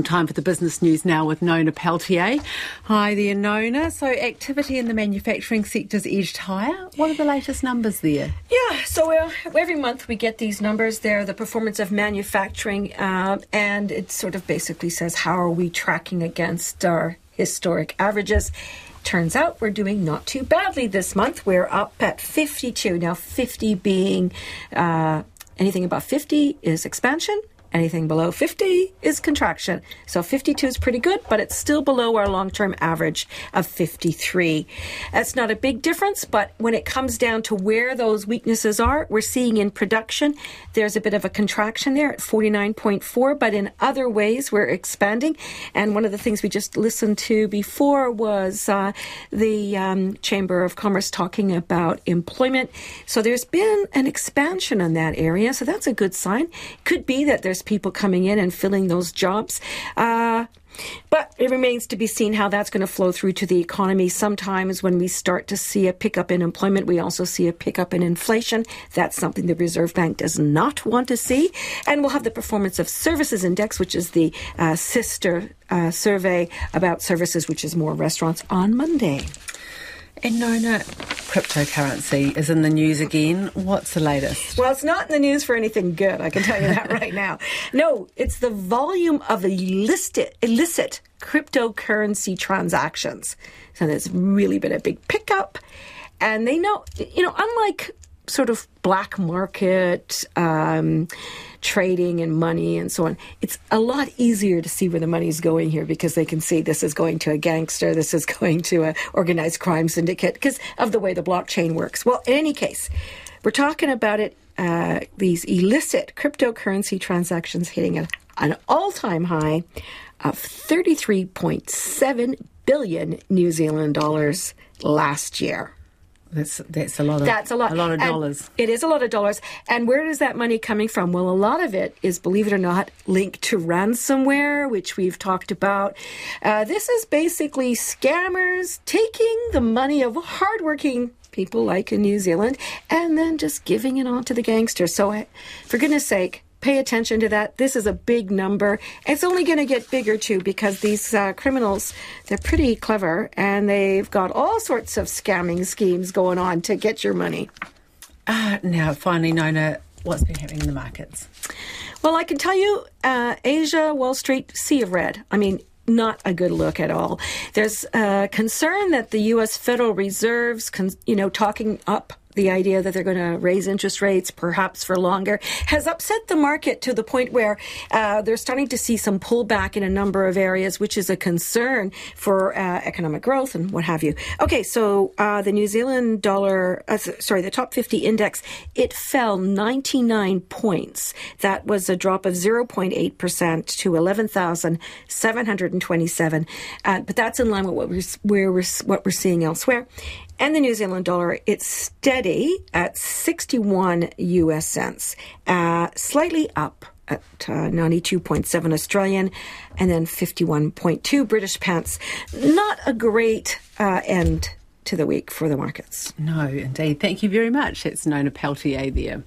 Time for the business news now with Nona Pelletier. Hi there, Nona. So, activity in the manufacturing sector's edged higher. What are the latest numbers there? Yeah, so every month we get these numbers. They're the performance of manufacturing, uh, and it sort of basically says how are we tracking against our historic averages. Turns out we're doing not too badly this month. We're up at 52. Now, 50 being uh, anything above 50 is expansion. Anything below 50 is contraction. So 52 is pretty good, but it's still below our long term average of 53. That's not a big difference, but when it comes down to where those weaknesses are, we're seeing in production, there's a bit of a contraction there at 49.4, but in other ways, we're expanding. And one of the things we just listened to before was uh, the um, Chamber of Commerce talking about employment. So there's been an expansion in that area. So that's a good sign. Could be that there's people coming in and filling those jobs. Uh, but it remains to be seen how that's going to flow through to the economy. Sometimes when we start to see a pickup in employment, we also see a pickup in inflation. That's something the Reserve Bank does not want to see. And we'll have the Performance of Services Index, which is the uh, sister uh, survey about services, which is more restaurants, on Monday. And Nona, cryptocurrency is in the news again. What's the latest? Well, it's not in the news for anything good, I can tell you that right now. No, it's the volume of illicit, illicit cryptocurrency transactions. So there's really been a big pickup. And they know, you know, unlike sort of black market um, trading and money and so on, it's a lot easier to see where the money is going here because they can see this is going to a gangster, this is going to an organized crime syndicate because of the way the blockchain works. Well, in any case, we're talking about it. Uh, these illicit cryptocurrency transactions hitting an, an all-time high of 33.7 billion New Zealand dollars last year. That's that's a lot of that's a lot a lot of And dollars. It is a lot of dollars. And where is that money coming from? Well, a lot of it is, believe it or not, linked to ransomware, which we've talked about. Uh, this is basically scammers taking the money of hardworking people like in New Zealand and then just giving it on to the gangsters. So, for goodness sake. Pay attention to that. This is a big number. It's only going to get bigger too because these uh, criminals, they're pretty clever and they've got all sorts of scamming schemes going on to get your money. Uh, now, finally, Nona, what's been happening in the markets? Well, I can tell you, uh, Asia, Wall Street, sea of red. I mean, not a good look at all. There's uh, concern that the U.S. Federal Reserve's, con- you know, talking up the idea that they're going to raise interest rates perhaps for longer has upset the market to the point where uh, they're starting to see some pullback in a number of areas, which is a concern for uh, economic growth and what have you. Okay, so uh, the New Zealand dollar, uh, sorry, the top 50 index, it fell 99 points. That was a drop of 0.8% to 11,727. Uh, but that's in line with what we're, we're, what we're seeing elsewhere. And the New Zealand dollar, it's steady at 61 US cents, uh, slightly up at uh, 92.7 Australian and then 51.2 British pence. Not a great uh, end to the week for the markets. No, indeed. Thank you very much. It's Nona Pelletier there.